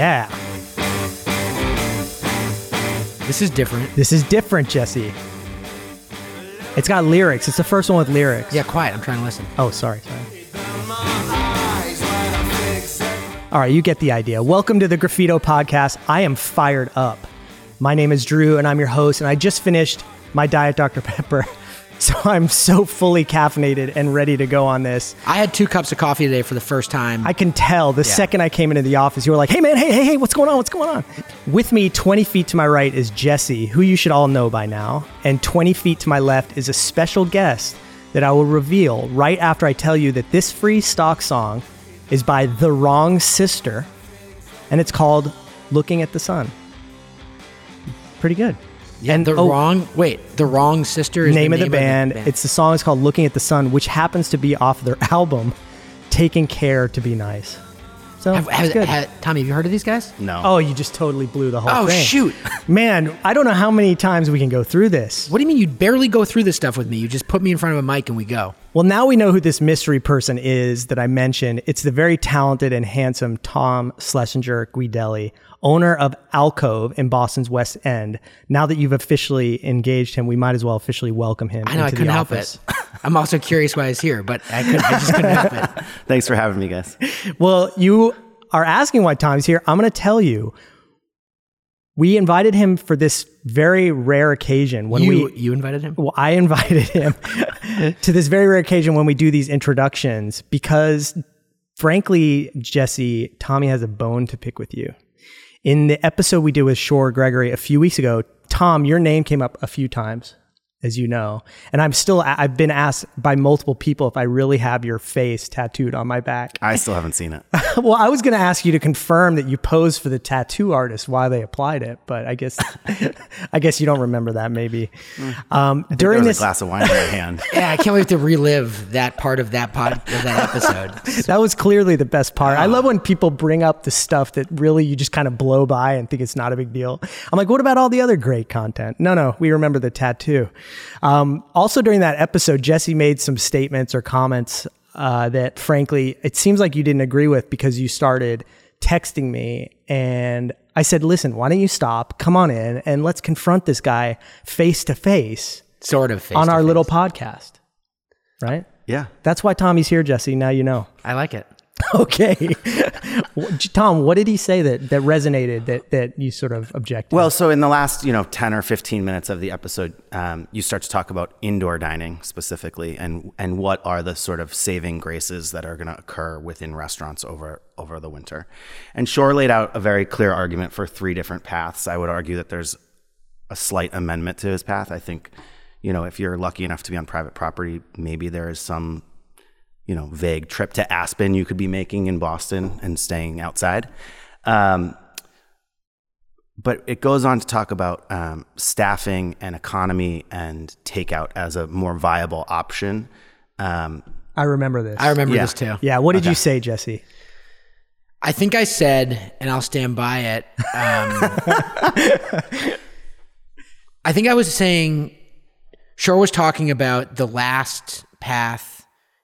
Yeah. This is different. This is different, Jesse. It's got lyrics. It's the first one with lyrics. Yeah, quiet. I'm trying to listen. Oh, sorry, sorry. All right, you get the idea. Welcome to the Graffito Podcast. I am fired up. My name is Drew, and I'm your host, and I just finished my Diet Dr. Pepper. So I'm so fully caffeinated and ready to go on this. I had two cups of coffee today for the first time. I can tell the second I came into the office, you were like, hey man, hey, hey, hey, what's going on? What's going on? With me, 20 feet to my right is Jesse, who you should all know by now. And 20 feet to my left is a special guest that I will reveal right after I tell you that this free stock song is by The Wrong Sister, and it's called Looking at the Sun. Pretty good. Yeah, and the oh, wrong. Wait, the wrong sister is name, the of the band. band. It's the song is called Looking at the Sun, which happens to be off their album Taking Care to Be Nice. So Have- it's have- good. have- Tommy, have you heard of these guys? No. oh, you just totally blew the whole Oh thing. shoot! Man, I don't know how many times we can go through this. What do you mean you barely go through this stuff with me? You just put me in front of a mic and we go. Well, now we know who this mystery person is that I mentioned. It's the very talented and handsome Tom Schlesinger Guidelli, owner of Alcove in Boston's West End. Now that you've officially engaged him, we might as well officially welcome him. I know I couldn't help it. I'm also curious why he's here, but I, could, I just couldn't help it. Thanks for having me, guys. Well, you are asking why Tom's here. I'm going to tell you. We invited him for this very rare occasion when you we you invited him? well, I invited him to this very rare occasion when we do these introductions because, frankly, Jesse, Tommy has a bone to pick with you. In the episode we did with Shore Gregory a few weeks ago, Tom, your name came up a few times, as you know, and I'm still I've been asked by multiple people if I really have your face tattooed on my back. I still haven't seen it. well, I was going to ask you to confirm that you posed for the tattoo artist while they applied it, but I guess I guess you don't remember that maybe. Um, There during was this a glass of wine in my hand. Yeah, I can't wait to relive that part of that pod of that episode. That was clearly the best part. I love when people bring up the stuff that really you just kind of blow by and think it's not a big deal. I'm like, what about all the other great content? No, no, we remember the tattoo. Um, also, during that episode, Jesse made some statements or comments uh, that, frankly, it seems like you didn't agree with because you started texting me and I said, listen, why don't you stop? Come on in and let's confront this guy face to face Sort of on our face. little podcast. Right? Yeah. That's why Tommy's here, Jesse. Now you know. I like it. Okay. Tom, what did he say that, that resonated that, that you sort of objected? Well, so in the last, you know, 10 or 15 minutes of the episode, um, you start to talk about indoor dining specifically and, and what are the sort of saving graces that are going to occur within restaurants over, over the winter. And Shore laid out a very clear argument for three different paths. I would argue that there's a slight amendment to his path. I think, you know, if you're lucky enough to be on private property, maybe there is some you know, vague trip to Aspen you could be making in Boston and staying outside. Um, but it goes on to talk about um, staffing and economy and takeout as a more viable option. Um, I remember this. I remember Yeah. this too. yeah. What did you say, Jesse? I think I said, and I'll stand by it. Um, I think I was saying, Shore was talking about the last path.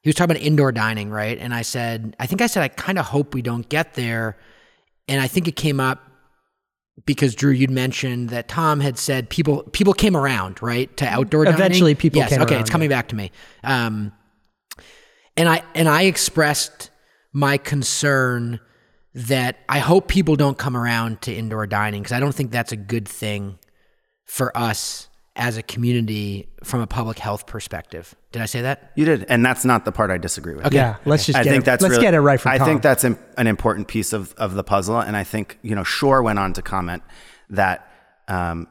He was talking about indoor dining, right? And I said, I think I said, I kind of hope we don't get there. And I think it came up because Drew, you'd mentioned that Tom had said people people came around, right, to outdoor dining. Eventually people yes, came okay, around, it's coming back to me. Um, and I and I expressed my concern that I hope people don't come around to indoor dining because I don't think that's a good thing for us as a community from a public health perspective. Did I say that? you did, and that's not the part I disagree with. Okay. Yeah. Let's just I get think it, that's let's really, get it right from I Tom. think that's an important piece of, of the puzzle, and I think you know Shore went on to comment that um,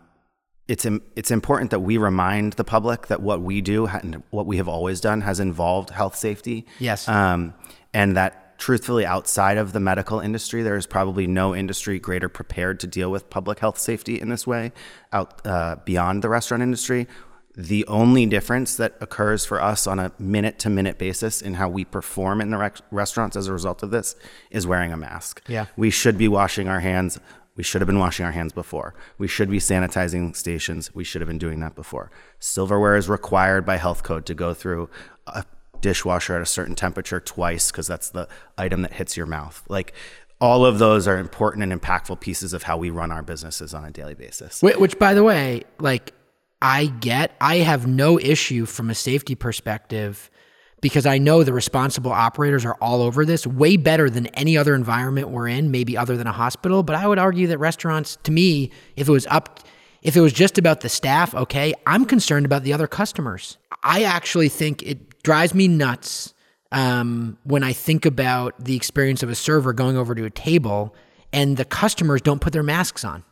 it's im- it's important that we remind the public that what we do and what we have always done has involved health safety. Yes. um, and that truthfully, outside of the medical industry, there is probably no industry greater prepared to deal with public health safety in this way. Out uh, beyond the restaurant industry, the only difference that occurs for us on a minute to minute basis in how we perform in the rec- restaurants as a result of this is wearing a mask. Yeah. We should be washing our hands. We should have been washing our hands before. We should be sanitizing stations. We should have been doing that before. Silverware is required by health code to go through a dishwasher at a certain temperature twice because that's the item that hits your mouth. Like all of those are important and impactful pieces of how we run our businesses on a daily basis. Which, which, by the way, like I get, I have no issue from a safety perspective because I know the responsible operators are all over this way better than any other environment we're in, maybe other than a hospital. But I would argue that restaurants, to me, if it was up, if it was just about the staff, okay, I'm concerned about the other customers. I actually think it drives me nuts um, when I think about the experience of a server going over to a table and the customers don't put their masks on.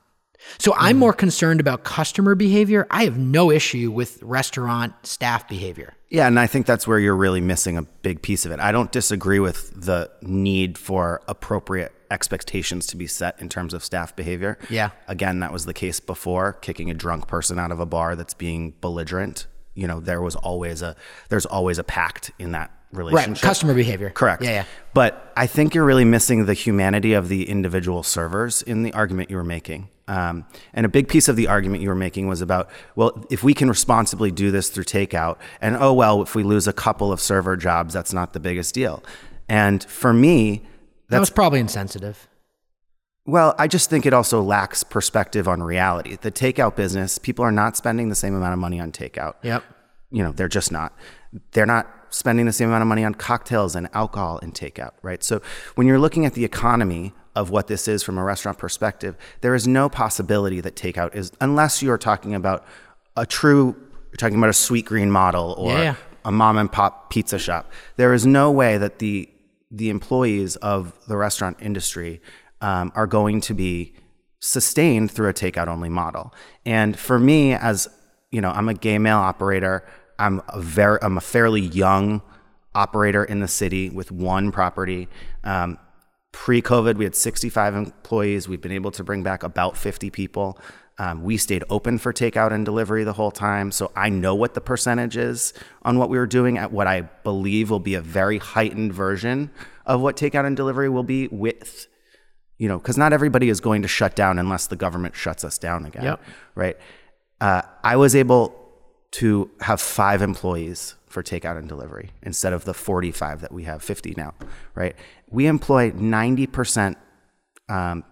So I'm mm-hmm. more concerned about customer behavior. I have no issue with restaurant staff behavior. Yeah, and I think that's where you're really missing a big piece of it. I don't disagree with the need for appropriate expectations to be set in terms of staff behavior. Yeah. Again, that was the case before, kicking a drunk person out of a bar that's being belligerent. You know, there was always a there's always a pact in that relationship. Right, customer behavior. Correct. Yeah, yeah. But I think you're really missing the humanity of the individual servers in the argument you were making. Um, and a big piece of the argument you were making was about, well, if we can responsibly do this through takeout, and oh, well, if we lose a couple of server jobs, that's not the biggest deal. And for me, that was probably insensitive. Well, I just think it also lacks perspective on reality. The takeout business, people are not spending the same amount of money on takeout. Yep. You know, they're just not. They're not spending the same amount of money on cocktails and alcohol and takeout, right? So when you're looking at the economy of what this is from a restaurant perspective, there is no possibility that takeout is, unless you're talking about a true, you're talking about a sweet green model or Yeah. a mom and pop pizza shop. There is no way that the the employees of the restaurant industry um, are going to be sustained through a takeout only model. And for me, as you know, I'm a gay male operator. I'm a very, I'm a fairly young operator in the city with one property. Um, Pre-COVID, we had 65 employees. We've been able to bring back about 50 people. Um, we stayed open for takeout and delivery the whole time, so I know what the percentage is on what we were doing at what I believe will be a very heightened version of what takeout and delivery will be with, you know, because not everybody is going to shut down unless the government shuts us down again, Yep. right? Uh, I was able to have five employees for takeout and delivery instead of the 45 that we have 50 now, right? We employ 90%, um,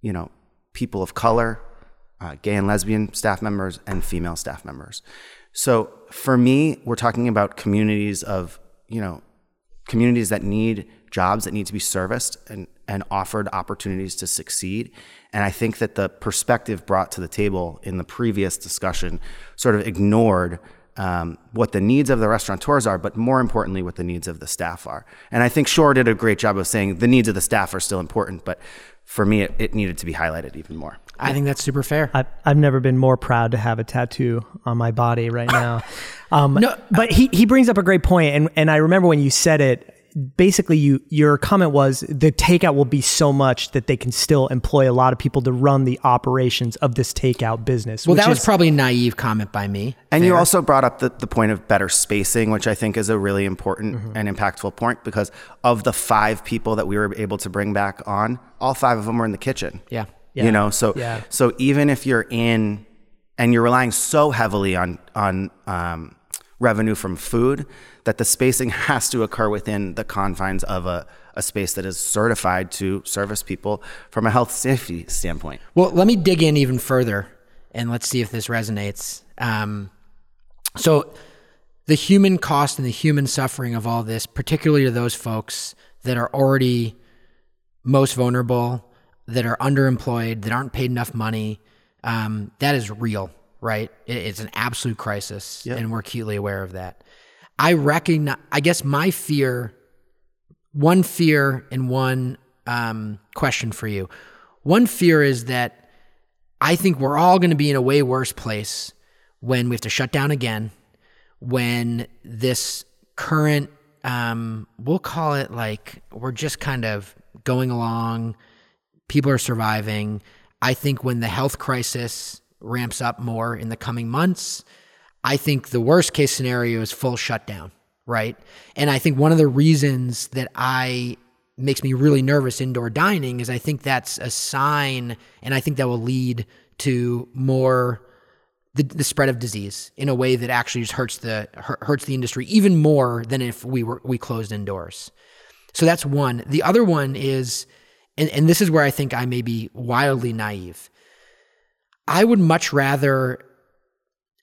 you know, people of color, uh, gay and lesbian staff members, and female staff members. So for me, we're talking about communities of, you know, communities that need jobs that need to be serviced and, and offered opportunities to succeed. And I think that the perspective brought to the table in the previous discussion sort of ignored um, what the needs of the restaurateurs are, but more importantly, what the needs of the staff are. And I think Shore did a great job of saying the needs of the staff are still important, but for me, it, it needed to be highlighted even more. I think that's super fair. I've, I've never been more proud to have a tattoo on my body right now. Um, No. but he, he brings up a great point, and and I remember when you said it. Basically, you your comment was the takeout will be so much that they can still employ a lot of people to run the operations of this takeout business. well, that was is- probably a naive comment by me. And you also brought up the, the point of better spacing, which I think is a really important and impactful point because of the five people that we were able to bring back on, all five of them were in the kitchen. Yeah. Yeah. You know, so Yeah. so even if you're in and you're relying so heavily on on um, revenue from food that the spacing has to occur within the confines of a, a space that is certified to service people from a health safety standpoint. Well, let me dig in even further and let's see if this resonates. Um, so, the human cost and the human suffering of all this, particularly to those folks that are already most vulnerable, that are underemployed, that aren't paid enough money, um, that is real, right? It's an absolute crisis, and we're acutely aware of that. I recognize, I guess my fear, one fear and one um, question for you. One fear is that I think we're all going to be in a way worse place when we have to shut down again, when this current, um, we'll call it like we're just kind of going along, people are surviving. I think when the health crisis ramps up more in the coming months, I think the worst case scenario is full shutdown, right? And I think one of the reasons that I makes me really nervous indoor dining is I think that's a sign and I think that will lead to more the, the spread of disease in a way that actually just hurts the hurts the industry even more than if we were we closed indoors. So that's one. The other one is and, and this is where I think I may be wildly naive. I would much rather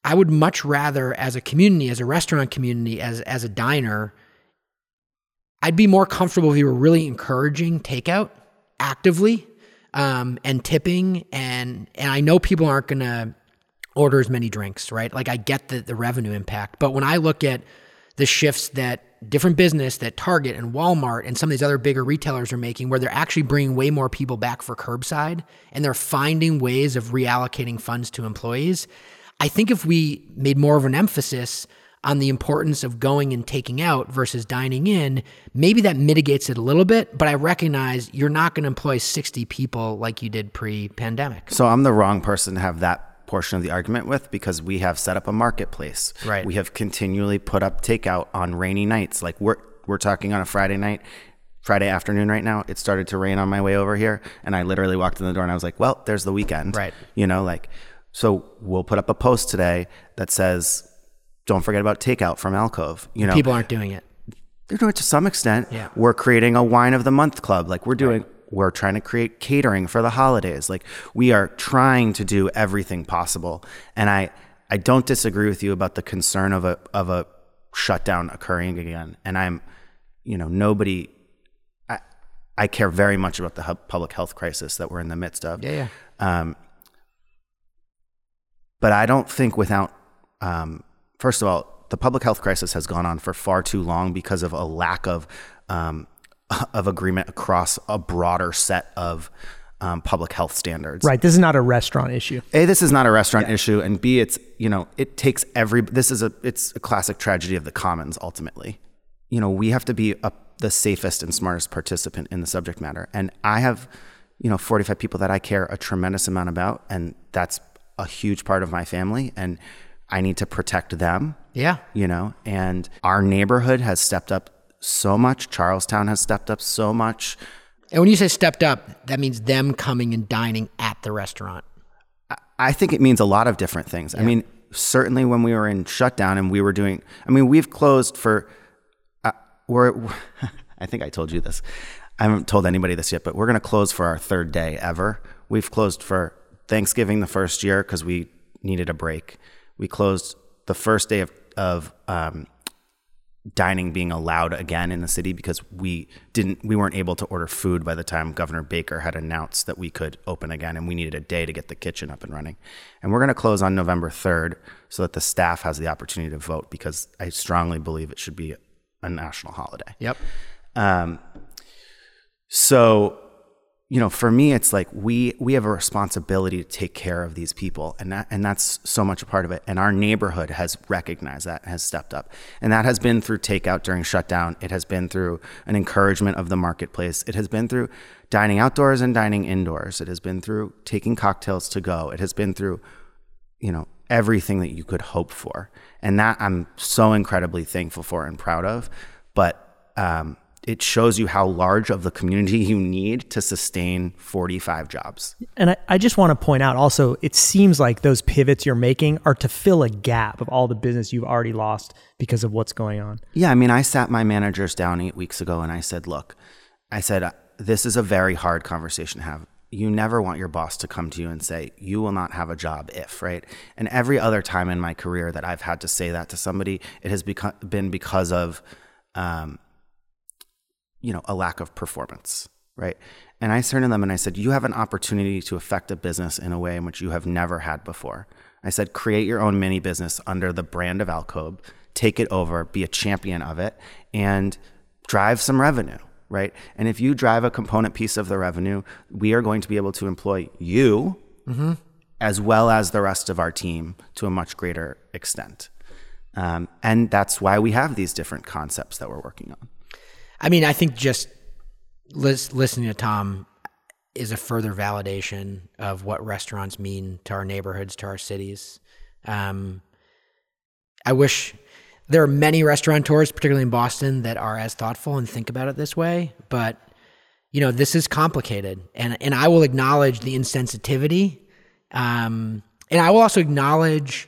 I would much rather as a community, as a restaurant community, as as a diner, I'd be more comfortable if you were really encouraging takeout actively um, and tipping and and I know people aren't gonna order as many drinks, right? Like I get the the revenue impact, but when I look at the shifts that different business that Target and Walmart and some of these other bigger retailers are making, where they're actually bringing way more people back for curbside and they're finding ways of reallocating funds to employees. I think if we made more of an emphasis on the importance of going and taking out versus dining in, maybe that mitigates it a little bit. But I recognize you're not going to employ 60 people like you did pre pandemic. So I'm the wrong person to have that portion of the argument with because we have set up a marketplace. Right. We have continually put up takeout on rainy nights. Like we're we're talking on a Friday night, Friday afternoon right now. It started to rain on my way over here and I literally walked in the door and I was like, "Well, there's the weekend." Right. You know, like so we'll put up a post today that says don't forget about takeout from Alcove. You know, People aren't doing it. they're doing it to some extent. Yeah. We're creating a wine of the month club. Like we're doing, we're trying to create catering for the holidays. Like we are trying to do everything possible. And I, I don't disagree with you about the concern of a, of a shutdown occurring again. And I'm, you know, nobody, I, I care very much about the public health crisis that we're in the midst of. Yeah, yeah. Um, but I don't think without, um, first of all, the public health crisis has gone on for far too long because of a lack of um, of agreement across a broader set of um, public health standards. Right. This is not a restaurant issue. A, this is not a restaurant issue, and B, it's you know it takes every. This is a it's a classic tragedy of the commons. Ultimately, you know we have to be a, the safest and smartest participant in the subject matter, and I have you know 45 people that I care a tremendous amount about, and that's a huge part of my family, and I need to protect them. Yeah. You know, and our neighborhood has stepped up so much. Charlestown has stepped up so much. And when you say stepped up, that means them coming and dining at the restaurant. I think it means a lot of different things. I mean, certainly when we were in shutdown and we were doing, I mean, we've closed for, uh, we're, I think I told you this. I haven't told anybody this yet, but we're going to close for our third day ever. We've closed for Thanksgiving the first year because we needed a break. We closed the first day of, of um, dining being allowed again in the city because we didn't we weren't able to order food by the time Governor Baker had announced that we could open again and we needed a day to get the kitchen up and running. And we're going to close on November 3rd so that the staff has the opportunity to vote because I strongly believe it should be a national holiday. Yep. Um, so, you know, for me, it's like we we have a responsibility to take care of these people, and that and that's so much a part of it. And our neighborhood has recognized that, has stepped up, and that has been through takeout during shutdown. It has been through an encouragement of the marketplace. It has been through dining outdoors and dining indoors. It has been through taking cocktails to go. It has been through, you know, everything that you could hope for, and that I'm so incredibly thankful for and proud of. But um, it shows you how large of the community you need to sustain 45 jobs. And I, I just want to point out also, it seems like those pivots you're making are to fill a gap of all the business you've already lost because of what's going on. Yeah, I mean, I sat my managers down eight weeks ago and I said, look, I said, this is a very hard conversation to have. You never want your boss to come to you and say, you will not have a job if, right? And every other time in my career that I've had to say that to somebody, it has beco- been because of, um, you know, a lack of performance, right? And I turned to them and I said, You have an opportunity to affect a business in a way in which you have never had before. I said, Create your own mini business under the brand of Alcove, take it over, be a champion of it, and drive some revenue, right? And if you drive a component piece of the revenue, we are going to be able to employ you as well as the rest of our team to a much greater extent. Um, and that's why we have these different concepts that we're working on. I mean, I think just lis- listening to Tom is a further validation of what restaurants mean to our neighborhoods, to our cities. Um, I wish there are many restaurateurs, particularly in Boston, that are as thoughtful and think about it this way. But you know, this is complicated, and and I will acknowledge the insensitivity, um, and I will also acknowledge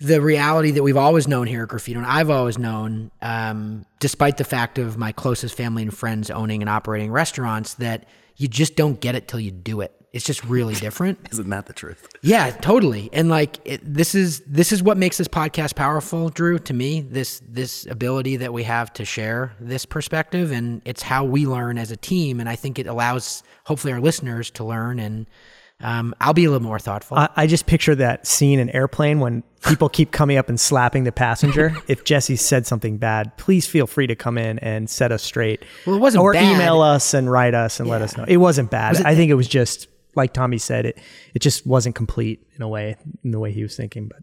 the reality that we've always known here at Graffito, and I've always known, um, despite the fact of my closest family and friends owning and operating restaurants, that you just don't get it till you do it. It's just really different. Isn't that the truth? Yeah, totally. And like it, this is this is what makes this podcast powerful, Drew. To me, this this ability that we have to share this perspective, and it's how we learn as a team. And I think it allows hopefully our listeners to learn. And um, I'll be a little more thoughtful. I, I just picture that scene in Airplane when people keep coming up and slapping the passenger. if Jesse said something bad, please feel free to come in and set us straight. Well, it wasn't or bad. email us and write us and let us know. It wasn't bad. I think it was just like Tommy said. It it just wasn't complete in a way in the way he was thinking. But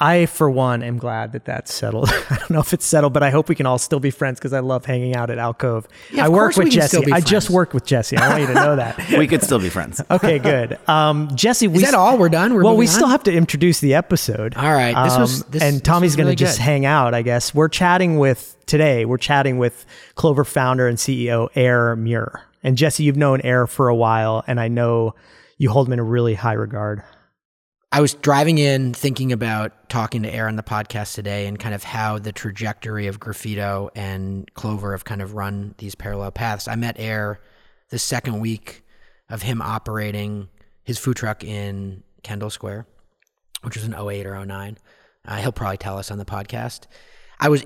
I, for one, am glad that that's settled. I don't know if it's settled, but I hope we can all still be friends because I love hanging out at Alcove. Yeah, I work with Jesse. I just work with Jesse. I want you to know that. We could still be friends. Okay, good. Um, Jesse, we is that all? We're done. We're well, we moving still have to introduce the episode. All right, this was- this- and Tommy's going to really just good. hang out, I guess. We're chatting with today. We're chatting with Clover founder and CEO Ayr Muir. And Jesse, you've known Air for a while, and I know you hold him in a really high regard. I was driving in thinking about talking to Aaron on the podcast today and kind of how the trajectory of Graffito and Clover have kind of run these parallel paths. I met Ayr the second week of him operating his food truck in Kendall Square, which was in 08 or 09. Uh, he'll probably tell us on the podcast. I was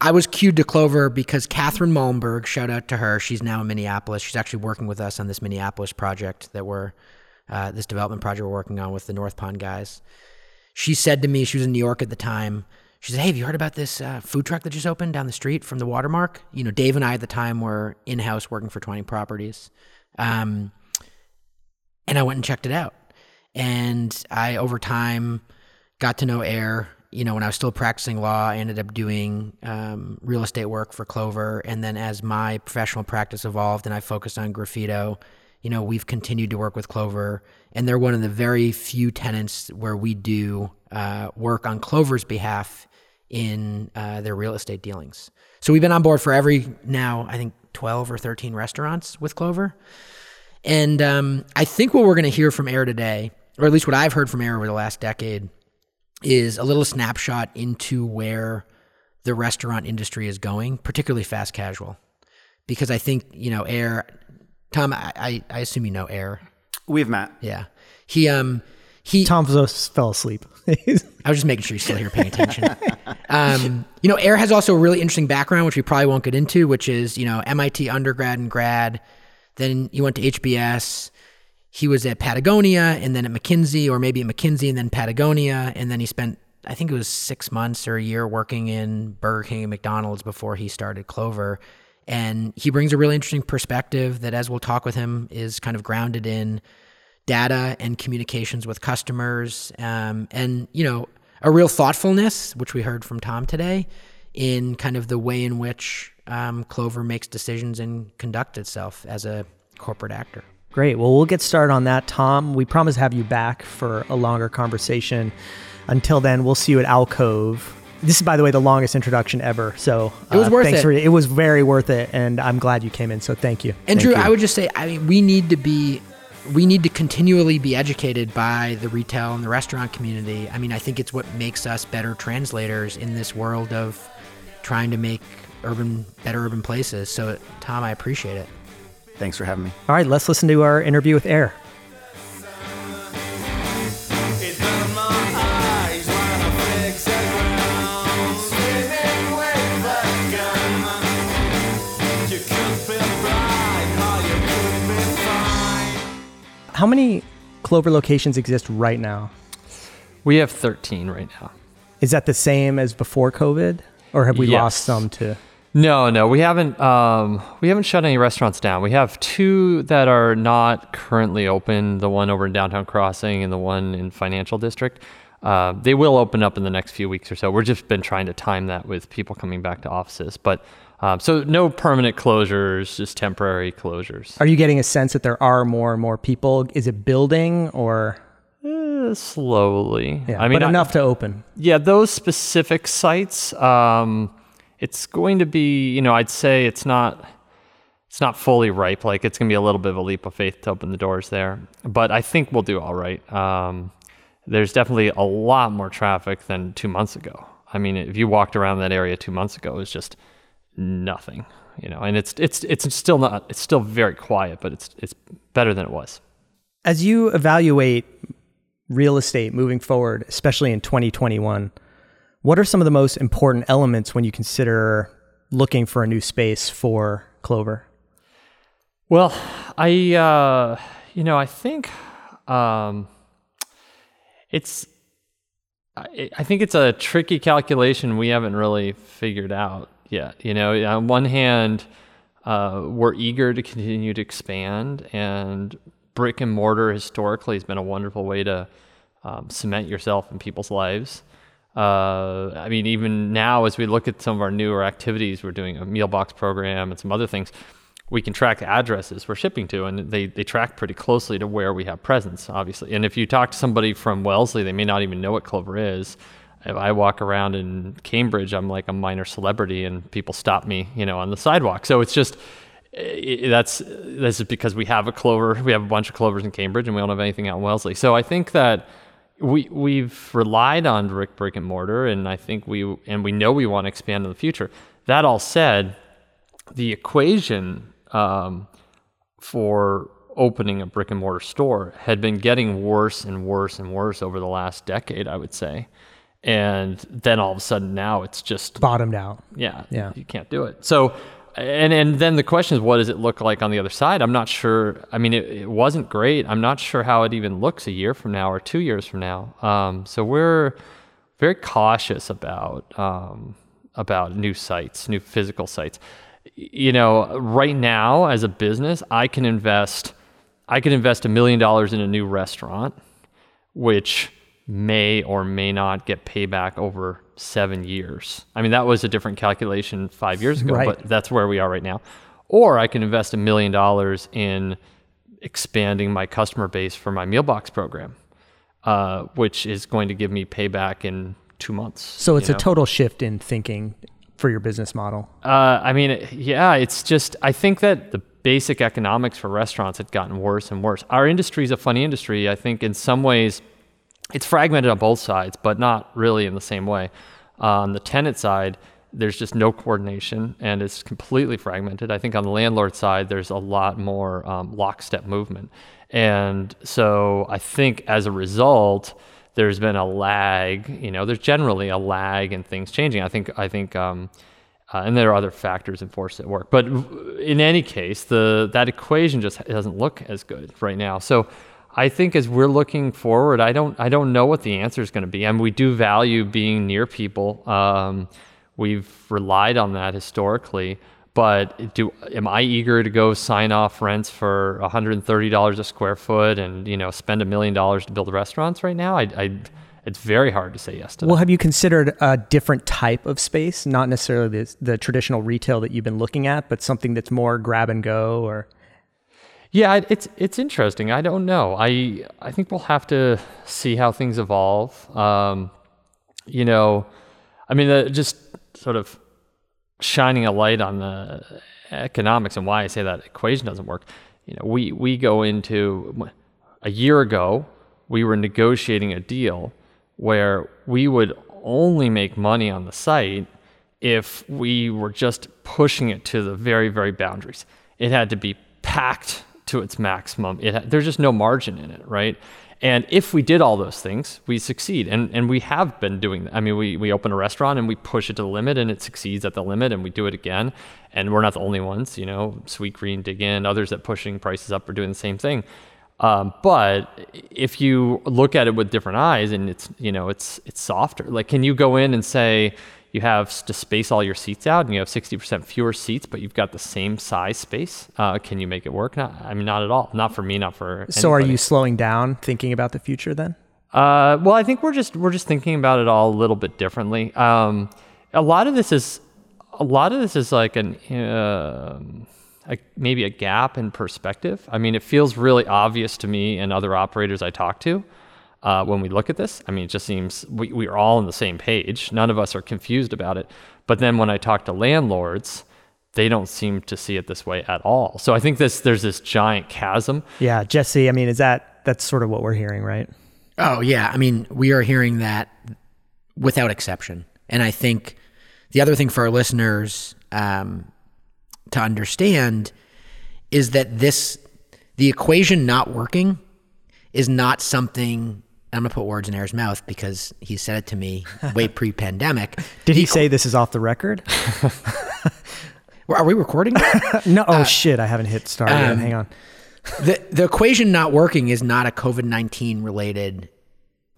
I was cued to Clover because Catherine Malmberg, shout out to her. She's now in Minneapolis. She's actually working with us on this Minneapolis project that we're, uh, this development project we're working on with the North Pond guys. She said to me, she was in New York at the time. She said, Hey, have you heard about this uh, food truck that just opened down the street from the Watermark? You know, Dave and I at the time were in house working for 20 properties. Um, and I went and checked it out. And I, over time, got to know Ayr. You know, when I was still practicing law, I ended up doing um, real estate work for Clover. And then as my professional practice evolved and I focused on graffito, you know, we've continued to work with Clover. And they're one of the very few tenants where we do uh, work on Clover's behalf in uh, their real estate dealings. So we've been on board for every now, I think, 12 or 13 restaurants with Clover. And um, I think what we're going to hear from Ayr today, or at least what I've heard from Ayr over the last decade, is a little snapshot into where the restaurant industry is going, particularly fast casual. Because I think, you know, Ayr, Tom, I, I, I assume you know Ayr. We've met. Yeah. He, um, he, Tom Zos fell asleep. I was just making sure you're still here paying attention. um, you know, Ayr has also a really interesting background, which we probably won't get into, which is, you know, MIT undergrad and grad. Then he went to HBS. He was at Patagonia and then at McKinsey, or maybe at McKinsey and then Patagonia. And then he spent, I think it was six months or a year working in Burger King and McDonald's before he started Clover. And he brings a really interesting perspective that, as we'll talk with him, is kind of grounded in data and communications with customers um, and you know a real thoughtfulness which we heard from tom today in kind of the way in which um, clover makes decisions and conduct itself as a corporate actor Great. Well, we'll get started on that, Tom. We promise to have you back for a longer conversation. Until then, we'll see you at Alcove. This is, by the way, the longest introduction ever. So It was uh, worth thanks it. For, it was very worth it, and I'm glad you came in. So thank you. and Thank drew you. i would just say i mean we need to be we need to continually be educated by the retail and the restaurant community i mean i think it's what makes us better translators in this world of trying to make urban better urban places so tom i appreciate it Thanks for having me. All right, let's listen to our interview with Ayr. How many Clover locations exist right now? We have 13 right now. Is that the same as before COVID, or have we Yes. lost some to? No, no, we haven't. Um, we haven't shut any restaurants down. We have two that are not currently open. The one over in Downtown Crossing and the one in Financial District. Uh, they will open up in the next few weeks or so. We're just been trying to time that with people coming back to offices. But um, so no permanent closures, just temporary closures. Are you getting a sense that there are more and more people? Is it building or? Uh, slowly. Yeah, I mean, but I- enough to open. Yeah, those specific sites, um, it's going to be, you know, I'd say it's not it's not fully ripe. Like it's gonna be a little bit of a leap of faith to open the doors there. But I think we'll do all right. Um, there's definitely a lot more traffic than two months ago. I mean, if you walked around that area two months ago, it was just nothing, you know. And it's it's it's still not it's still very quiet, but it's it's better than it was. As you evaluate real estate moving forward, especially in 2021, what are some of the most important elements when you consider looking for a new space for Clover? Well, I uh, you know I think um, it's I, I think it's a tricky calculation we haven't really figured out yet. You know, on one hand, uh, we're eager to continue to expand, and brick and mortar historically has been a wonderful way to um, cement yourself in people's lives. Uh, I mean, even now, as we look at some of our newer activities, we're doing a meal box program and some other things. We can track addresses we're shipping to, and they, they track pretty closely to where we have presence, obviously. And if you talk to somebody from Wellesley, they may not even know what Clover is. If I walk around in Cambridge, I'm like a minor celebrity, and people stop me, you know, on the sidewalk. So it's just i that's this is because we have a Clover, we have a bunch of Clovers in Cambridge, and we don't have anything out in Wellesley. So I think that we we've relied on brick brick and mortar, and I think we and we know we want to expand in the future. That all said, the equation um, for opening a brick and mortar store had been getting worse and worse and worse over the last decade, I would say. And then all of a sudden now it's just Bottomed out. yeah, Yeah. you can't do it. So, and and then the question is, what does it look like on the other side? I'm not sure. I mean, it, it wasn't great. I'm not sure how it even looks a year from now or two years from now. Um, so we're very cautious about um, about new sites, new physical sites. You know, right now as a business, I can invest. I can invest a million dollars in a new restaurant, which may or may not get payback over seven years. I mean, that was a different calculation five years ago, Right. but that's where we are right now. Or I can invest a million dollars in expanding my customer base for my meal box program, uh, which is going to give me payback in two months. So it's you a total shift in thinking for your business model. Uh, I mean, yeah, it's just, I think that the basic economics for restaurants had gotten worse and worse. Our industry is a funny industry. I think in some ways it's fragmented on both sides, but not really in the same way. Uh, on the tenant side, there's just no coordination and it's completely fragmented. I think on the landlord side, there's a lot more um, lockstep movement. And so I think as a result, there's been a lag. You know, there's generally a lag in things changing. I think. I think. Um, uh, and there are other factors and forces at work. But in any case, the that equation just doesn't look as good right now. So I think as we're looking forward, I don't I don't know what the answer is going to be. I mean, we do value being near people. Um, we've relied on that historically. But do am I eager to go sign off rents for $130 a square foot and you know spend a million dollars to build restaurants right now? I, I it's very hard to say yes to that. Well, have you considered a different type of space, not necessarily the, the traditional retail that you've been looking at, but something that's more grab and go or Yeah, it's it's interesting. I don't know. I I think we'll have to see how things evolve. Um, you know, I mean, uh, just sort of shining a light on the economics and why I say that equation doesn't work. You know, we we go into a year ago, we were negotiating a deal where we would only make money on the site if we were just pushing it to the very, very boundaries. It had to be packed to its maximum. It there's just no margin in it, right? And if we did all those things, we succeed. And and we have been doing that. I mean, we, we open a restaurant and we push it to the limit and it succeeds at the limit and we do it again. And we're not the only ones, you know, Sweet Green, Dig Inn, others that pushing prices up are doing the same thing. Um, but if you look at it with different eyes and it's, you know, it's, it's softer. Like, can you go in and say, you have to space all your seats out and you have 60% fewer seats, but you've got the same size space. Uh, can you make it work? Not, I mean, not at all. Not for me, not for. so are you slowing down thinking about the future then? Uh, well, I think we're just we're just thinking about it all a little bit differently. Um, a lot of this is a lot of this is like an um a, maybe a gap in perspective. I mean, it feels really obvious to me and other operators I talk to uh, when we look at this. I mean, it just seems we, we are all on the same page. None of us are confused about it. But then when I talk to landlords, they don't seem to see it this way at all. So I think this there's this giant chasm. Yeah, Jesse, I mean, is that that's sort of what we're hearing, right? Oh yeah, I mean we are hearing that without exception, and I think the other thing for our listeners um, to understand is that this the equation not working is not something. I'm gonna put words in Ayr's mouth because he said it to me way pre-pandemic. Did he say this is off the record? Are we recording? no. Oh shit! I haven't hit start yet. um, Hang on. the the equation not working is not a COVID nineteen related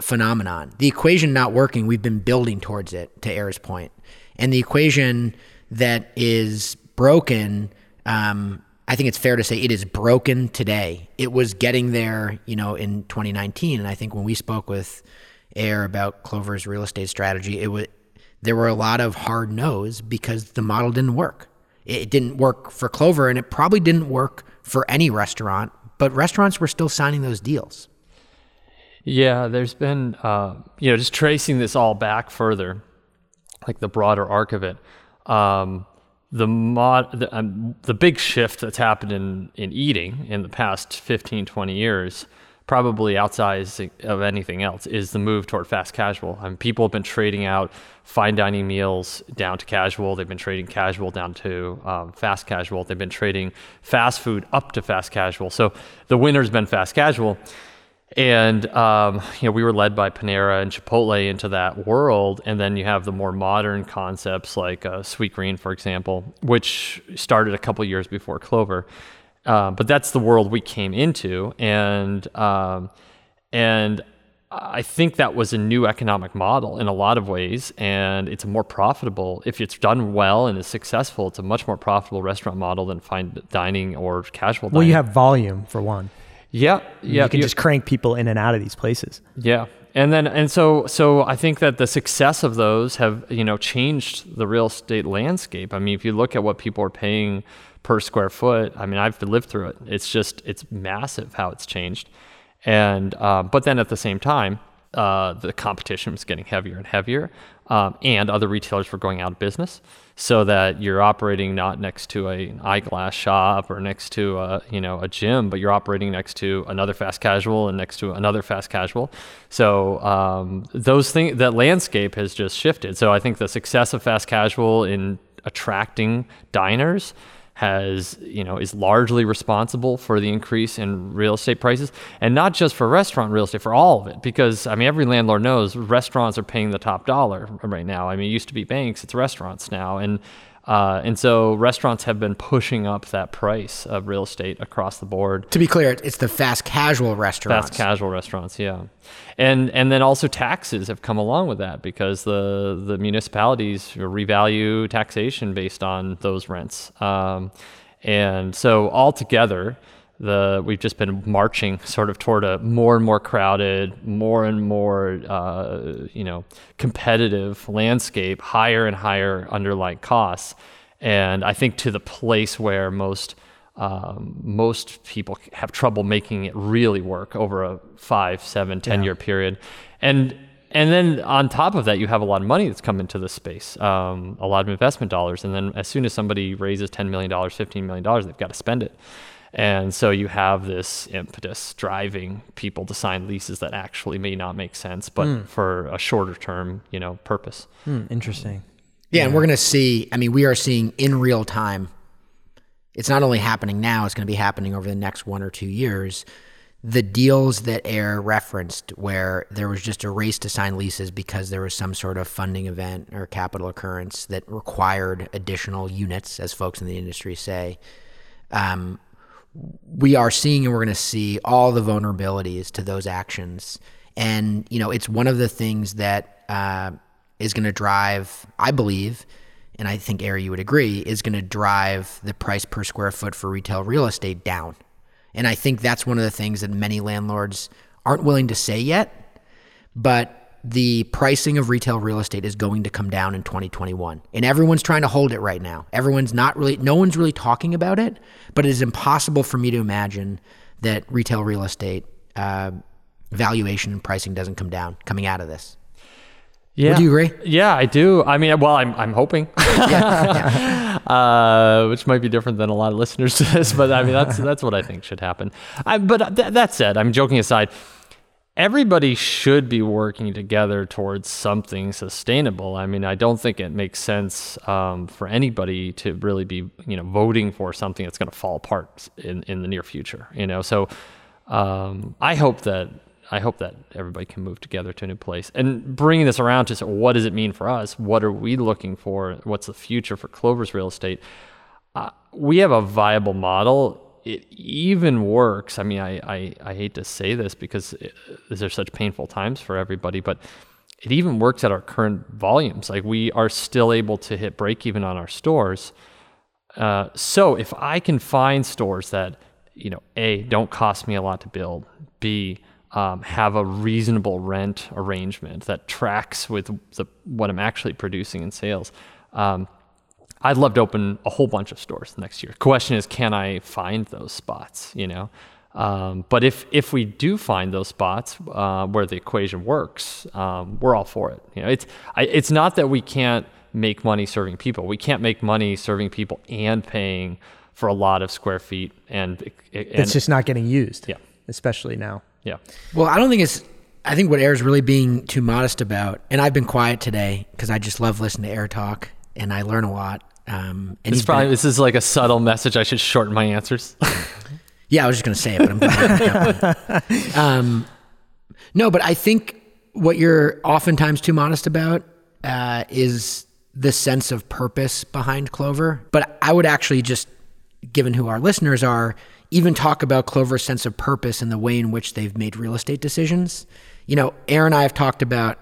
phenomenon. The equation not working, we've been building towards it. To Ayr's point, and the equation that is broken, um, I think it's fair to say it is broken today. It was getting there, you know, in 2019, and I think when we spoke with Ayr about Clover's real estate strategy, it was there were a lot of hard no's because the model didn't work. It didn't work for Clover, and it probably didn't work for any restaurant. But restaurants were still signing those deals. Yeah, there's been, uh, you know, just tracing this all back further, like the broader arc of it. Um, the mod, the, um, the big shift that's happened in, in eating in the past 15, 20 years, probably outside of anything else, is the move toward fast casual. I mean, people have been trading out fine dining meals down to casual. They've been trading casual down to um, fast casual. They've been trading fast food up to fast casual. So the winner's been fast casual. And um, you know, we were led by Panera and Chipotle into that world, and then you have the more modern concepts like uh, Sweet Green, for example, which started a couple years before Clover. Uh, but that's the world we came into, and um, and I think that was a new economic model in a lot of ways, and it's more profitable if it's done well and is successful. It's a much more profitable restaurant model than fine dining or casual dining. Well, you have volume for one. Yeah, yeah, you can just crank people in and out of these places. yeah, and then and so so I think that the success of those have you know changed the real estate landscape. I mean, if you look at what people are paying per square foot, I mean, I've lived through it. It's just it's massive how it's changed, and uh, but then at the same time, uh, the competition was getting heavier and heavier, um, and other retailers were going out of business. So that you're operating not next to a eyeglass shop or next to a you know a gym, but you're operating next to another fast casual and next to another fast casual. So um, those things, that landscape has just shifted. So I think the success of fast casual in attracting diners has you know is largely responsible for the increase in real estate prices. And not just for restaurant real estate for all of it. Because i mean every landlord knows restaurants are paying the top dollar right now. I mean it used to be banks it's restaurants now. And uh, and so restaurants have been pushing up that price of real estate across the board. To be clear, it's the fast casual restaurants. fast casual restaurants yeah. And and then also taxes have come along with that because the the municipalities revalue taxation based on those rents. Um, and so altogether the we've just been marching sort of toward a more and more crowded more and more uh, you know competitive landscape higher and higher underlying costs. And i think to the place where most um, most people have trouble making it really work over a five, seven, ten year period, and and then on top of that, you have a lot of money that's come into the space, um, a lot of investment dollars, and then as soon as somebody raises ten million dollars, fifteen million dollars, they've got to spend it, and so you have this impetus driving people to sign leases that actually may not make sense, but for a shorter term, you know, purpose. Hmm, interesting. Yeah, and we're going to see, I mean, we are seeing in real time, it's not only happening now, it's going to be happening over the next one or two years. The deals that Ayr referenced, where there was just a race to sign leases because there was some sort of funding event or capital occurrence that required additional units, as folks in the industry say, um, we are seeing and we're going to see all the vulnerabilities to those actions. And, you know, it's one of the things that uh, is going to drive, I believe, and I think, Ari, you would agree, is going to drive the price per square foot for retail real estate down. And I think that's one of the things that many landlords aren't willing to say yet. But the pricing of retail real estate is going to come down in 2021. And everyone's trying to hold it right now. Everyone's not really, no one's really talking about it, but it is impossible for me to imagine that retail real estate uh, valuation and pricing doesn't come down coming out of this. Yeah. Would you agree? Yeah, I do. I mean, well, I'm I'm hoping, uh, which might be different than a lot of listeners to this, but I mean, that's that's what I think should happen. I, but th- that said, I'm joking aside. Everybody should be working together towards something sustainable. I mean, I don't think it makes sense um, for anybody to really be, you know, voting for something that's going to fall apart in, in the near future. You know, so um, I hope that I hope that everybody can move together to a new place. And bringing this around to what does it mean for us? What are we looking for? What's the future for Clover's real estate? Uh, we have a viable model it even works. I mean, I, I, I hate to say this because it, are such painful times for everybody, but it even works at our current volumes. Like we are still able to hit break even on our stores. Uh, so if I can find stores that, you know, A, don't cost me a lot to build, B, um, have a reasonable rent arrangement that tracks with the, what I'm actually producing in sales. Um, I'd love to open a whole bunch of stores next year. Question is, can I find those spots? You know, um, but if if we do find those spots uh, where the equation works, um, we're all for it. You know, it's I, it's not that we can't make money serving people. We can't make money serving people and paying for a lot of square feet, and, and It's just not getting used. Yeah. Especially now. yeah. Well, I don't think it's. I think what Ayr's really being too modest about, and I've been quiet today because I just love listening to Ayr talk and I learn a lot. Um, It's he's been- this is like a subtle message. I should shorten my answers. Yeah, I was just going to say it, but I'm glad. kept me. um, no, but I think what you're oftentimes too modest about uh, is the sense of purpose behind Clover. But I would actually just, given who our listeners are, even talk about Clover's sense of purpose and the way in which they've made real estate decisions. You know, Aaron and I have talked about.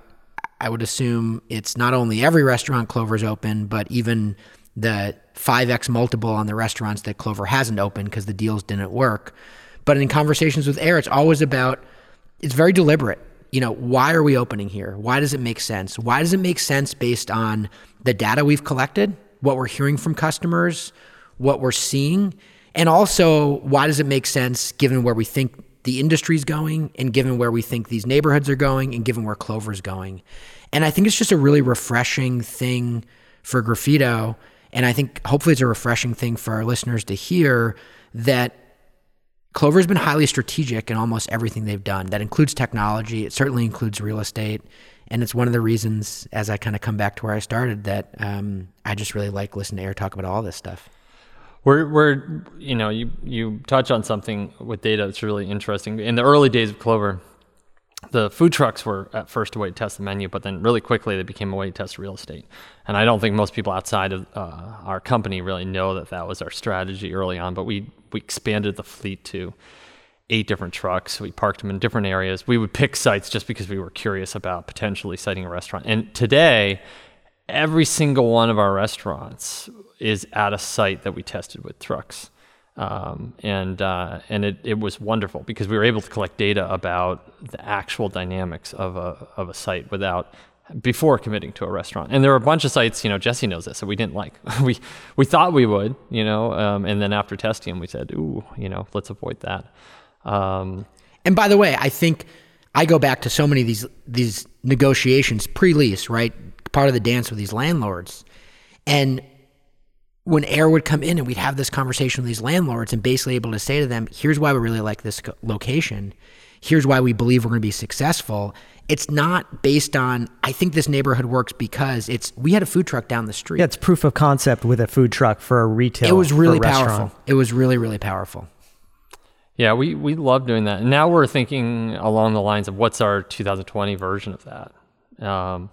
I would assume it's not only every restaurant Clover's open, but even the 5x multiple on the restaurants that Clover hasn't opened because the deals didn't work. But in conversations with Ayr, it's always about, it's very deliberate. You know, why are we opening here? Why does it make sense? Why does it make sense based on the data we've collected, what we're hearing from customers, what we're seeing? And also, why does it make sense given where we think the industry's going and given where we think these neighborhoods are going and given where Clover's going? And I think it's just a really refreshing thing for Graffito. And I think hopefully it's a refreshing thing for our listeners to hear that Clover's been highly strategic in almost everything they've done. That includes technology, it certainly includes real estate. And it's one of the reasons, as I kind of come back to where I started, that um, I just really like listening to Ayr talk about all this stuff. We're, we're, you know, you, you touch on something with data that's really interesting. In the early days of Clover, the food trucks were at first a way to test the menu, but then really quickly they became a way to test real estate. And I don't think most people outside of uh, our company really know that that was our strategy early on. But we we expanded the fleet to eight different trucks. We parked them in different areas. We would pick sites just because we were curious about potentially siting a restaurant. And today, every single one of our restaurants is at a site that we tested with trucks. Um, and uh, and it, it was wonderful because we were able to collect data about the actual dynamics of a, of a site without before committing to a restaurant. And there were a bunch of sites, you know, Jesse knows this, that we didn't like. we we thought we would, you know, um, and then after testing them, we said, ooh, you know, let's avoid that. Um, And by the way, I think I go back to so many of these these negotiations pre-lease, right? Part of the dance with these landlords. And when Ayr would come in and we'd have this conversation with these landlords and basically able to say to them, here's why we really like this location. Here's why we believe we're going to be successful. It's not based on, I think this neighborhood works because it's, we had a food truck down the street. Yeah, it's proof of concept with a food truck for a retail. it was really powerful. It was really, really powerful. Yeah, we, we love doing that. And now we're thinking along the lines of what's our 2020 version of that. Um,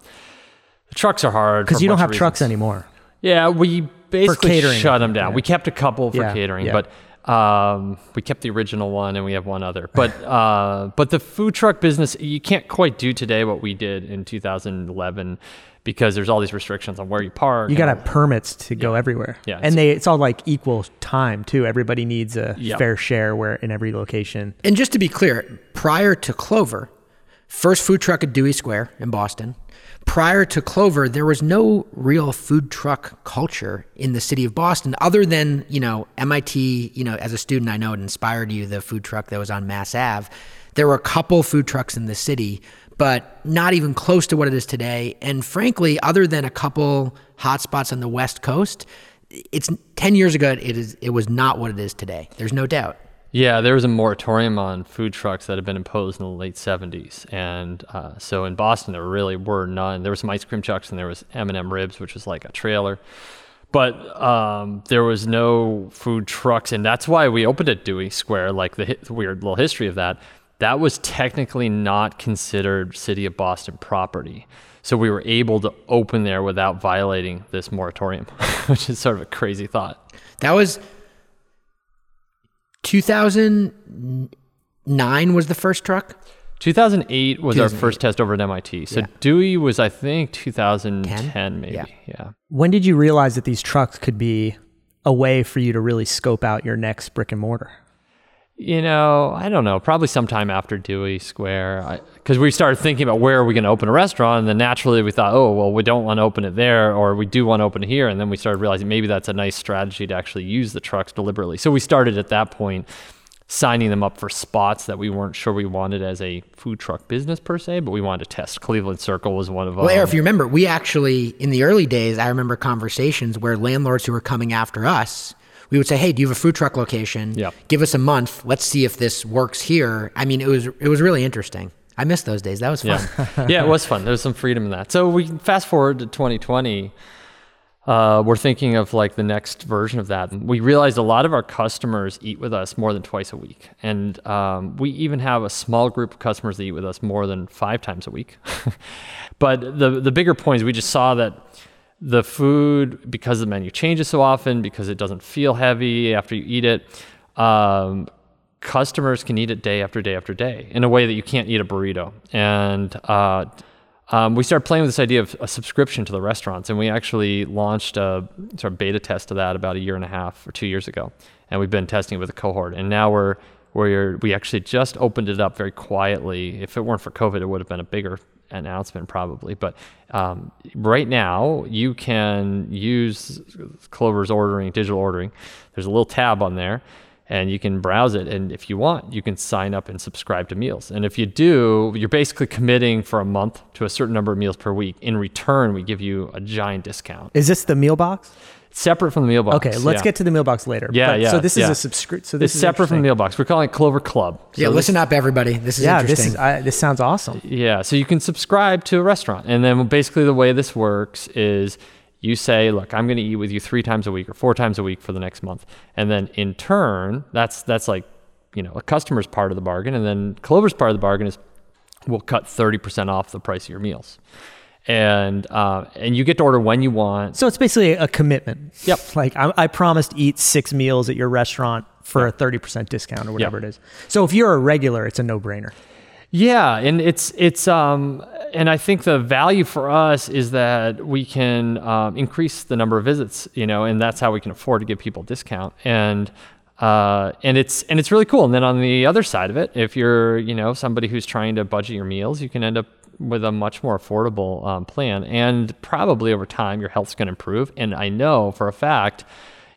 the trucks are hard Because you don't have of trucks anymore. Yeah, we basically catering, shut them down. yeah. We kept a couple for Yeah, catering, yeah. but um, we kept the original one, and we have one other. But uh, but the food truck business, you can't quite do today what we did in 2011 because there's all these restrictions on where you park. You got to have permits to go everywhere. Yeah, and they it's all like equal time too. Everybody needs a Yeah. fair share where in every location. And just to be clear, prior to Clover, first food truck at Dewey Square in Boston. Prior to Clover, there was no real food truck culture in the city of Boston, other than you know MIT. You know, as a student, I know it inspired you the food truck that was on Mass Ave. There were a couple food trucks in the city, but not even close to what it is today. And frankly, other than a couple hotspots on the West Coast, it's ten years ago. It is. It was not what it is today. There's no doubt. Yeah, there was a moratorium on food trucks that had been imposed in the late 70s, and uh, so in Boston there really were none. There was some ice cream trucks, and there was M&M Ribs, which was like a trailer, but um, there was no food trucks, and that's why we opened at Dewey Square. Like the, hi- the weird little history of that, that was technically not considered City of Boston property. So we were able to open there without violating this moratorium, which is sort of a crazy thought. That was 2009 was the first truck. 2008 was our first test over at MIT. So Yeah. Dewey was, I think, 2010, 10? maybe. Yeah. Yeah. When did you realize that these trucks could be a way for you to really scope out your next brick and mortar? You know, I don't know. Probably sometime after Dewey Square, because we started thinking about where are we going to open a restaurant, and then naturally we thought, oh, well, we don't want to open it there, or we do want to open it here, and then we started realizing maybe that's a nice strategy to actually use the trucks deliberately. So we started at that point signing them up for spots that we weren't sure we wanted as a food truck business per se, but we wanted to test. Cleveland Circle was one of them. Well, Eric, if you remember, we actually in the early days, I remember conversations where landlords who were coming after us, we would say, "Hey, do you have a food truck location? Yeah. Give us a month. Let's see if this works here." I mean, it was it was really interesting. I miss those days. That was fun. Yeah. yeah, it was fun. There was some freedom in that. So we fast forward to 2020. Uh, we're thinking of like the next version of that. We realized a lot of our customers eat with us more than twice a week, and um, we even have a small group of customers that eat with us more than five times a week. but the the bigger point is we just saw that the food because the menu changes so often because it doesn't feel heavy after you eat it. Um, customers can eat it day after day after day in a way that you can't eat a burrito. And uh, um, we started playing with this idea of a subscription to the restaurants, and we actually launched a sort of beta test of that about a year and a half or two years ago, and we've been testing it with a cohort, and now we're we're we actually just opened it up very quietly. If it weren't for COVID, it would have been a bigger announcement probably. But um, right now, you can use Clover's ordering, digital ordering. There's a little tab on there and you can browse it. And if you want, you can sign up and subscribe to meals. And if you do, you're basically committing for a month to a certain number of meals per week. In return, we give you a giant discount. Is this the meal box? Separate from the meal box. Okay, let's yeah. get to the mail box later. Yeah, But- yeah. So this yeah. is a subscription. So this it's is separate from the interesting. meal box. We're calling it Clover Club. So yeah, this- listen up, everybody. This is Yeah, interesting. this is I, this sounds awesome. Yeah, so you can subscribe to a restaurant. And then basically the way this works is you say, look, I'm going to eat with you 3 times a week or 4 times a week for the next month. And then in turn, that's that's like, you know, a customer's part of the bargain and then Clover's part of the bargain is we'll cut 30% off the price of your meals. And uh, and you get to order when you want. So it's basically a commitment. Yep. Like I, I promised to eat six meals at your restaurant for a thirty percent discount or whatever it is. So if you're a regular, it's a no brainer. Yeah, and it's it's um and I think the value for us is that we can um, increase the number of visits, you know, and that's how we can afford to give people a discount. And uh, and it's and it's really cool. And then on the other side of it, if you're you know somebody who's trying to budget your meals, you can end up with a much more affordable um, plan. And probably over time, your health's going to improve. And I know for a fact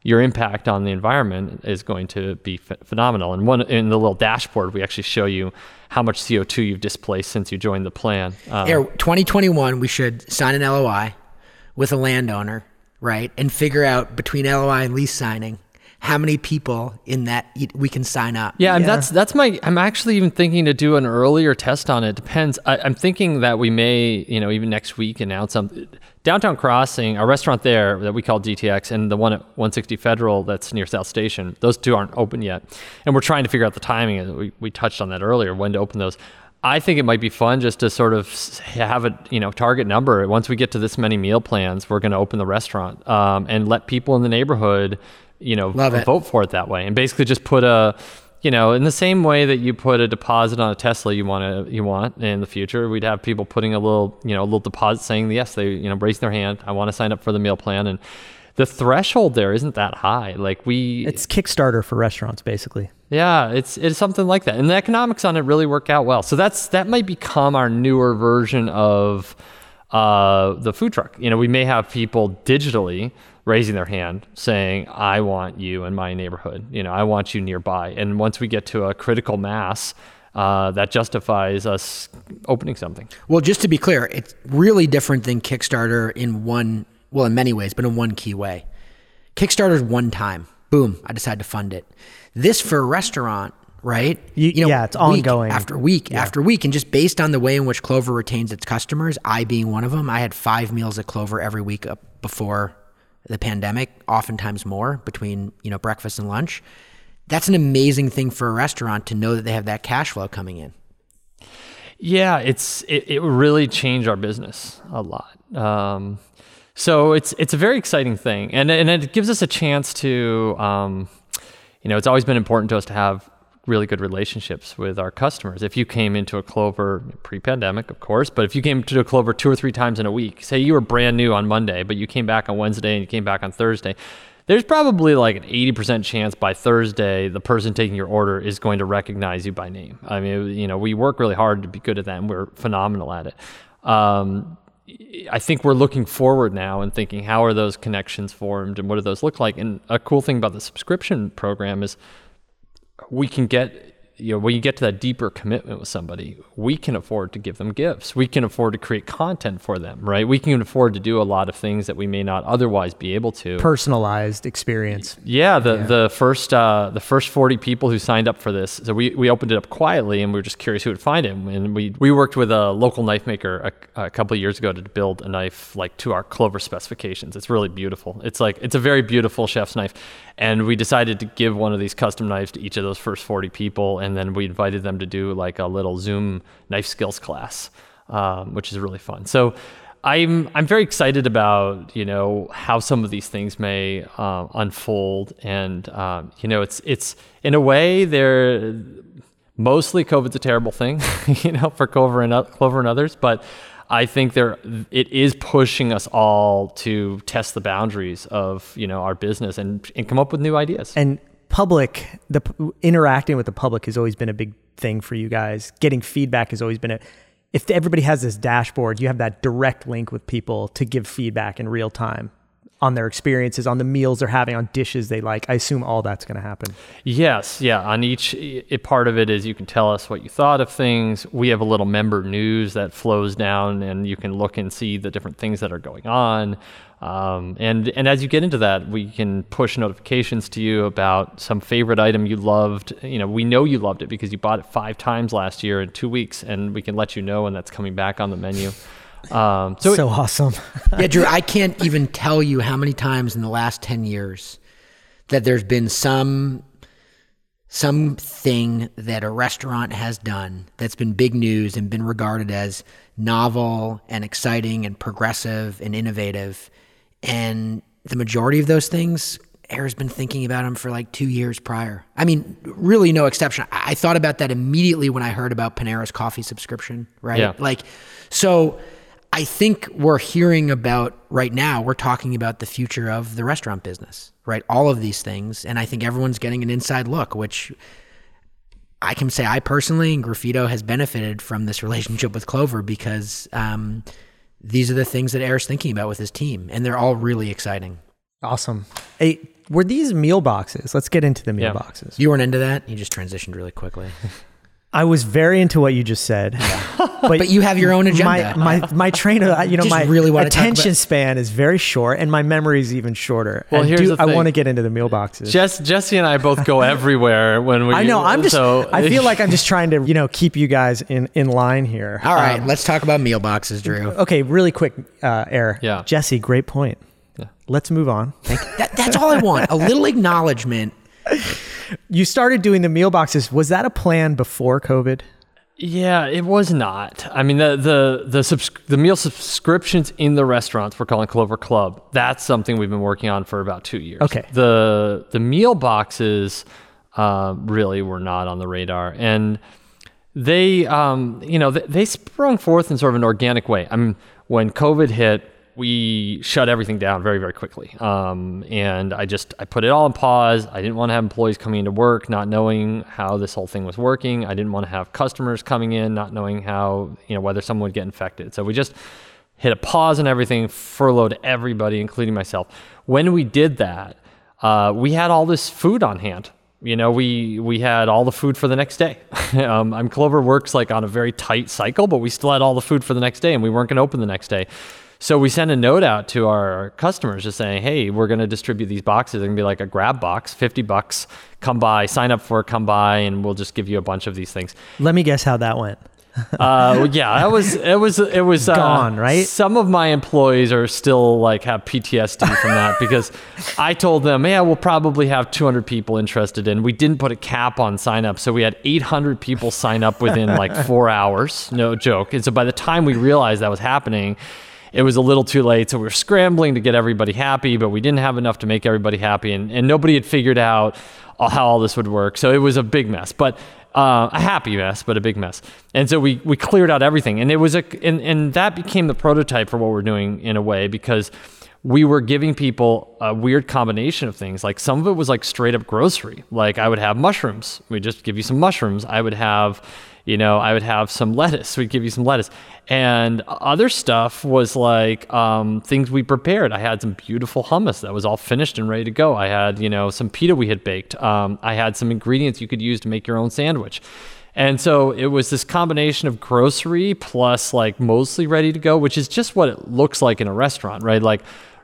your impact on the environment is going to be ph- phenomenal. And one in the little dashboard, we actually show you how much CO2 you've displaced since you joined the plan. Um, Here, 2021, we should sign an LOI with a landowner, right? And figure out between LOI and lease signing how many people in that we can sign up. Yeah, and Yeah. that's that's my. I'm actually even thinking to do an earlier test on it. Depends. I, I'm thinking that we may, you know, even next week announce some. Downtown Crossing, our restaurant there that we call DTX, and the one at 160 Federal that's near South Station. Those two aren't open yet, and we're trying to figure out the timing. We we touched on that earlier. When to open those. I think it might be fun just to sort of have a you know target number. Once we get to this many meal plans, we're going to open the restaurant um, and let people in the neighborhood, you know, vote for it that way, and basically just put a, you know, in the same way that you put a deposit on a Tesla you want to you want in the future, we'd have people putting a little, you know, a little deposit saying yes, they you know raise their hand, I want to sign up for the meal plan, and the threshold there isn't that high. Like we, It's Kickstarter for restaurants, basically. yeah, it's it's something like that, and the economics on it really work out well. So that's that might become our newer version of uh, the food truck. You know, we may have people digitally raising their hand saying, "I want you in my neighborhood." You know, I want you nearby. And once we get to a critical mass, uh, that justifies us opening something. Well, just to be clear, it's really different than Kickstarter in one, well, in many ways, but in one key way. Kickstarter's one time. Boom, I decided to fund it. This for a restaurant, right? You- know, yeah, it's week ongoing. after week after week, and just based on the way in which Clover retains its customers, I being one of them, I had five meals at Clover every week up before the pandemic, oftentimes more between you know breakfast and lunch. That's an amazing thing for a restaurant to know that they have that cash flow coming in. Yeah, it's it, it really change our business a lot. Um, so it's it's a very exciting thing, and and it gives us a chance to, um, you know, it's always been important to us to have really good relationships with our customers. If you came into a Clover pre-pandemic, of course, but if you came to a Clover two or three times in a week, say you were brand new on Monday, but you came back on Wednesday and you came back on Thursday, there's probably like an 80% chance by Thursday the person taking your order is going to recognize you by name. I mean, you know, we work really hard to be good at that and we're phenomenal at it. Um, I think we're looking forward now and thinking how are those connections formed and what do those look like? And a cool thing about the subscription program is we can get you know when you get to that deeper commitment with somebody we can afford to give them gifts we can afford to create content for them right we can afford to do a lot of things that we may not otherwise be able to Personalized experience. yeah, the the first uh, the first forty people who signed up for this. So we, we opened it up quietly, and we were just curious who would find it. And we we worked with a local knife maker a, a couple of years ago to build a knife like to our Clover specifications. It's really beautiful. It's like it's a very beautiful chef's knife, and we decided to give one of these custom knives to each of those first forty people, and then we invited them to do like a little Zoom knife skills class, um, which is really fun. So. I'm I'm very excited about you know how some of these things may uh, unfold, and um, you know it's it's in a way they're mostly COVID's a terrible thing, you know, for Clover and Clover and others, but I think there it is pushing us all to test the boundaries of you know our business and and come up with new ideas. And public, the interacting with the public has always been a big thing for you guys. Getting feedback has always been a. If everybody has this dashboard, you have that direct link with people to give feedback in real time on their experiences, on the meals they're having, on dishes they like. I assume all that's going to happen. Yes, yeah. On each it, part of it is you can tell us what you thought of things. We have a little member news that flows down, and you can look and see the different things that are going on. Um, and and as you get into that, we can push notifications to you about some favorite item you loved. You know, we know you loved it because you bought it five times last year in two weeks, and we can let you know when that's coming back on the menu. Um, so, So awesome. yeah, Drew, I can't even tell you how many times in the last 10 years that there's been some something that a restaurant has done that's been big news and been regarded as novel and exciting and progressive and innovative. And the majority of those things, Ayr's been thinking about them for like two years prior. I mean, really no exception. I I thought about that immediately when I heard about Panera's coffee subscription, right? Yeah. Like, so I think we're hearing about right now, we're talking about the future of the restaurant business, right? All of these things. And I think everyone's getting an inside look, which I can say I personally and Graffito has benefited from this relationship with Clover because um, these are the things that Ayr's thinking about with his team. And they're all really exciting. awesome. Hey, were these meal boxes? Let's get into the meal Yeah. boxes. You weren't into that? You just transitioned really quickly. I was very into what you just said, but, But you have your own agenda. My my my train of you know Just my really wanna attention about- span is very short, and my memory is even shorter. Well, And here's do- the I want to get into the meal boxes. Jess, Jesse and I both go everywhere when we. I know. I'm just. So, I feel like I'm just trying to you know keep you guys in in line here. all right, Um, let's talk about meal boxes, Drew. okay, really quick, uh, Ayr. Yeah. Jesse, great point. Yeah. Let's move on. That, that's all I want. A little acknowledgement. You started doing the meal boxes. Was that a plan before COVID? Yeah, it was not. I mean, the the the subs- the meal subscriptions in the restaurants we're calling Clover Club. That's something we've been working on for about two years. Okay. The the meal boxes uh, really were not on the radar, and they um, you know they, they sprung forth in sort of an organic way. I mean, when COVID hit, we shut everything down very very quickly. Um, and i just i put it all on pause. I didn't want to have employees coming into work not knowing how this whole thing was working. I didn't want to have customers coming in not knowing how you know whether someone would get infected. So we just hit a pause on everything furloughed everybody including myself. When we did that uh, we had all this food on hand. You know we we had all the food for the next day. Um, i'm clover works like on a very tight cycle but we still had all the food for the next day and we weren't going to open the next day So we sent a note out to our customers just saying, "Hey, we're going to distribute these boxes. They're going to be like a grab box, 50 bucks. Come by, sign up for it, come by and we'll just give you a bunch of these things." Let me guess how that went. Uh, yeah, that was it was it was uh, Gone, right? Some of my employees are still like have PTSD from that because I told them, yeah, we'll probably have 200 people interested in. We didn't put a cap on sign up, so we had 800 people sign up within like four hours. No joke. And so by the time we realized that was happening. It was a little too late, so we were scrambling to get everybody happy, but we didn't have enough to make everybody happy, and, and nobody had figured out how all this would work. So it was a big mess. But uh, a happy mess, but a big mess. And so we we cleared out everything, and it was a and, and that became the prototype for what we're doing in a way because we were giving people a weird combination of things. Like some of it was like straight up grocery. Like I would have mushrooms. We just give you some mushrooms. I would have, you know, I would have some lettuce. We'd give you some lettuce. And other stuff was like um, things we prepared. I had some beautiful hummus that was all finished and ready to go. I had, you know, some pita we had baked. Um, I had some ingredients you could use to make your own sandwich. And so it was this combination of grocery plus like mostly ready to go, which is just what it looks like in a restaurant, right? Like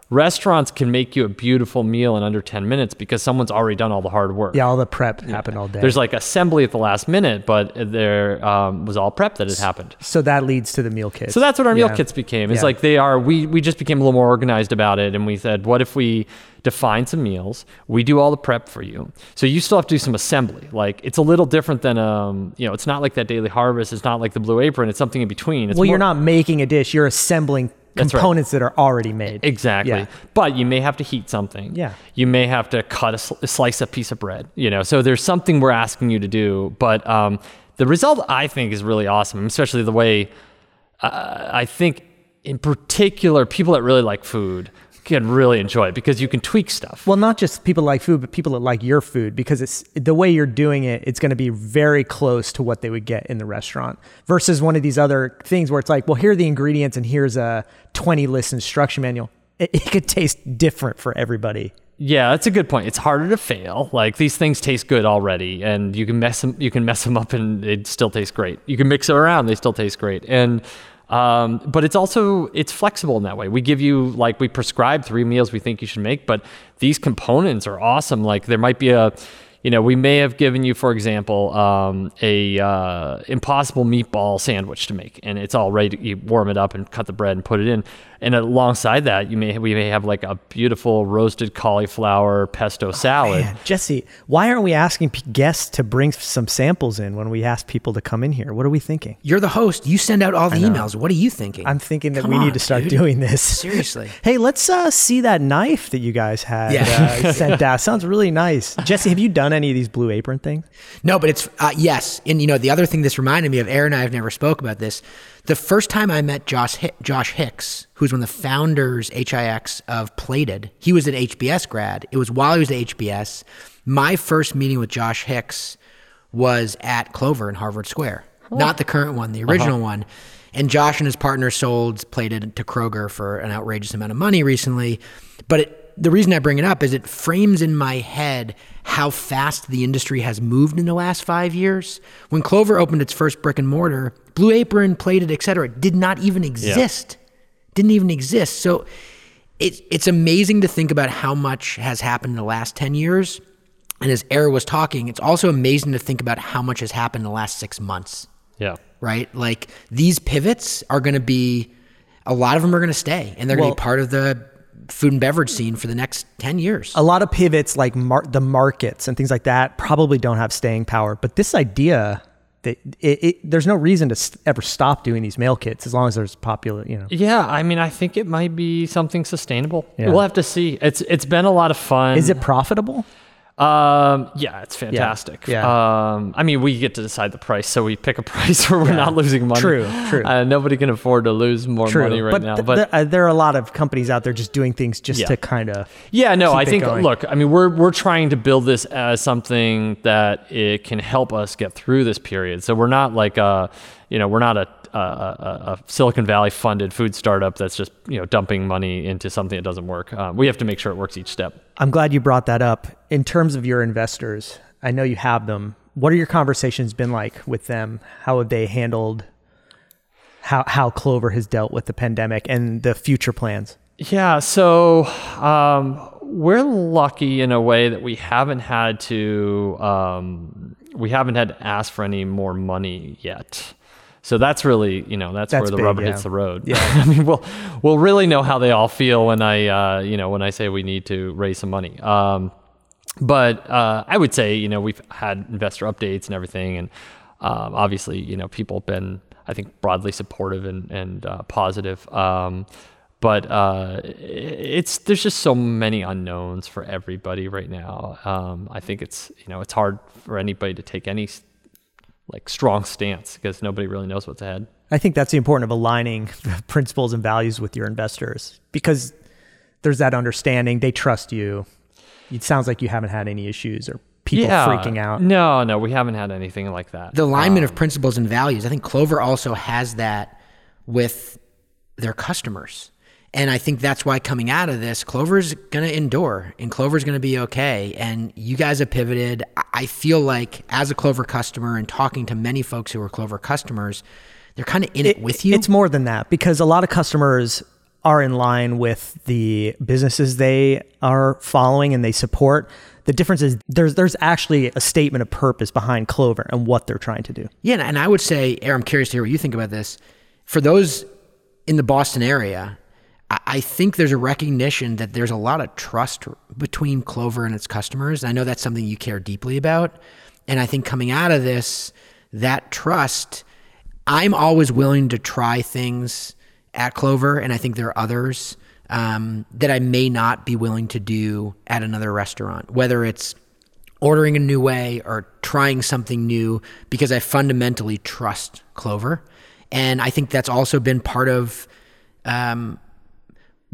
restaurants can make you a beautiful meal in under 10 minutes because someone's already done all the hard work. Yeah, all the prep happened all day. There's like assembly at the last minute, but there um, was all prep that had happened. so that leads to the meal kits. So that's what our meal kits became. It's Yeah. like they are. We we just became a little more organized about it, and we said, what if we define some meals? We do all the prep for you. So you still have to do some assembly. Like it's a little different than um you know it's not like that daily harvest. It's not like the blue apron. It's something in between. It's well, you're not making a dish; you're assembling That's right. components that are already made. Exactly. Yeah. But you may have to heat something. Yeah. You may have to cut a, sl- slice a piece of bread. You know, so there's something we're asking you to do. But um, the result I think is really awesome, especially the way uh, I think in particular people that really like food can really enjoy it because you can tweak stuff. Well, not just people like food, but people that like your food because it's the way you're doing it. It's going to be very close to what they would get in the restaurant versus one of these other things where it's like, well, here are the ingredients and here's a 20 list instruction manual. It, it could taste different for everybody. Yeah, that's a good point. It's harder to fail. Like these things taste good already, and you can mess them. You can mess them up, and they still taste great. You can mix it around; they still taste great. And um, but it's also it's flexible in that way. We give you like we prescribe three meals we think you should make, but these components are awesome. Like there might be a you know, we may have given you, for example, um, a uh, impossible meatball sandwich to make, and it's all ready. To, you warm it up and cut the bread and put it in. And alongside that, you may we may have like a beautiful roasted cauliflower pesto salad. Man, Jesse, why aren't we asking p- guests to bring some samples in when we ask people to come in here? What are we thinking? You're the host. You send out all the emails. What are you thinking? I'm thinking that Come we on, need to start dude. doing this. Seriously. Hey, let's uh, see that knife that you guys had Yeah. uh, sent out. Sounds really nice. Jesse, have you done any of these blue apron things? No, but it's uh, yes, and you know the other thing this reminded me of. Aaron and I have never spoke about this. The first time I met Josh Hi- Josh Hix, who's one of the founders HIX of Plated, he was an HBS grad. It was while he was at HBS. My first meeting with Josh Hix was at Clover in Harvard Square, not the current one, the uh-huh. original one. And Josh and his partner sold Plated to Kroger for an outrageous amount of money recently. But it, the reason I bring it up is it frames in my head how fast the industry has moved in the last five years. When Clover opened its first brick and mortar, Blue Apron, Plated, et cetera, did not even exist. Didn't even exist. So it, it's amazing to think about how much has happened in the last 10 years. And as Ayr was talking, it's also amazing to think about how much has happened in the last six months Yeah. right? Like these pivots are going to be, a lot of them are going to stay, and they're going to be part of the food and beverage scene for the next ten years. A lot of pivots like mar- the markets and things like that probably don't have staying power. But this idea that it, it, there's no reason to s- ever stop doing these mail kits as long as there's popular, you know. Yeah, I mean, I think it might be something sustainable. Yeah. We'll have to see. It's it's been a lot of fun. Is it profitable? Um, yeah, it's fantastic. yeah. Um, I mean, we get to decide the price, so we pick a price where we're not losing money. True, true. Uh, nobody can afford to lose more money right but now. th- But th- uh, there are a lot of companies out there just doing things just Yeah. to kind of. Yeah, no, I think going. look, I mean, we're we're trying to build this as something that it can help us get through this period. So we're not like a, you know, we're not a a, a, a Silicon Valley funded food startup that's just you know dumping money into something that doesn't work. Um, we have to make sure it works each step. I'm glad you brought that up. In terms of your investors, I know you have them. What are your conversations been like with them? How have they handled? how how Clover has dealt with the pandemic and the future plans. Yeah, so um, we're lucky in a way that we haven't had to um, we haven't had to ask for any more money yet. So that's really you know that's, That's where the big, rubber yeah. hits the road. Yeah. I mean we'll we'll really know how they all feel when I uh, you know when I say we need to raise some money. Um, but uh, I would say you know we've had investor updates and everything, and um, obviously you know people have been I think broadly supportive and and uh, positive. Um, but uh, it's there's just so many unknowns for everybody right now. Um, I think it's you know it's hard for anybody to take any like strong stance because nobody really knows what's ahead. I think that's the important of aligning principles and values with your investors because there's that understanding. They trust you. It sounds like you haven't had any issues or people freaking out. No, no, we haven't had anything like that. the alignment of um, principles and values. I think Clover also has that with their customers. And I think that's why coming out of this, Clover's going to endure and Clover's going to be okay. And you guys have pivoted. I- feel like as a Clover customer and talking to many folks who are Clover customers, they're kind of in it, with you. It's more than that because a lot of customers are in line with the businesses they are following and they support. The difference is there's there's actually a statement of purpose behind Clover and what they're trying to do. Yeah, and- and I would say, Aaron, I'm curious to hear what you think about this. For those in the Boston area, I- think there's a recognition that there's a lot of trust between Clover and its customers. I know that's something you care deeply about. And I think coming out of this, that trust, I'm always willing to try things at Clover, and I think there are others um, that I may not be willing to do at another restaurant, whether it's ordering a new way or trying something new because I fundamentally trust Clover. And I think that's also been part of um,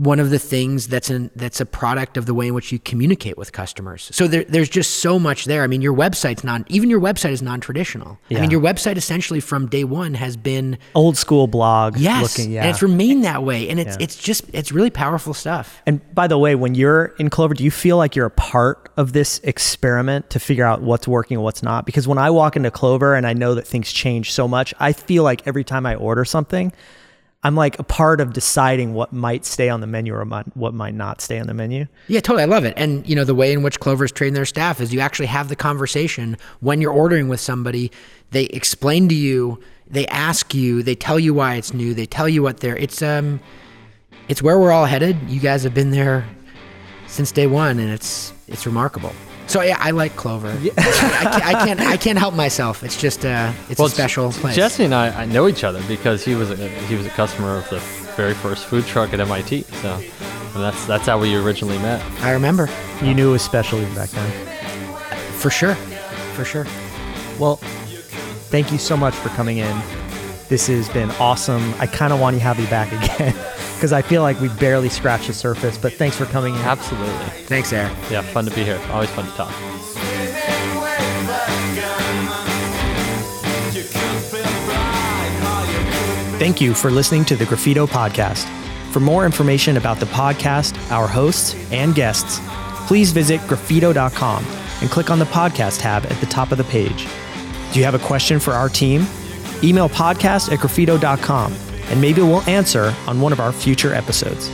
one of the things that's an that's a product of the way in which you communicate with customers. So there, there's just so much there. I mean, your website's non even your website is non-traditional. I mean, your website essentially from day one has been Old school blog yes, looking, yeah. and it's remained that way. And it's Yeah. it's just it's really powerful stuff. And by the way, when you're in Clover, do you feel like you're a part of this experiment to figure out what's working and what's not? Because when I walk into Clover and I know that things change so much, I feel like every time I order something, I'm like a part of deciding what might stay on the menu or what might not stay on the menu. Yeah, totally. I love it. And you know, the way in which Clover's trained their staff is you actually have the conversation when you're ordering with somebody. They explain to you, they ask you, they tell you why it's new, they tell you what they're. It's um, it's where we're all headed. You guys have been there since day one, and it's it's remarkable. So yeah, I like Clover. I, can't, I can't I can't help myself. It's just uh, it's a special place. Jesse and I, I know each other because he was a, he was a customer of the very first food truck at MIT. So and that's that's how we originally met. I remember You knew it was special even back then. for sure, for sure. Well, thank you so much for coming in. This has been awesome. I kind of want to have you back again because I feel like we barely scratched the surface, but thanks for coming in. Absolutely. Thanks, Eric. Yeah, fun to be here. Always fun to talk. Thank you for listening to the Graffito Podcast. For more information about the podcast, our hosts, and guests, please visit graffito.com and click on the podcast tab at the top of the page. Do you have a question for our team? Email podcast at graffito.com and maybe we'll answer on one of our future episodes.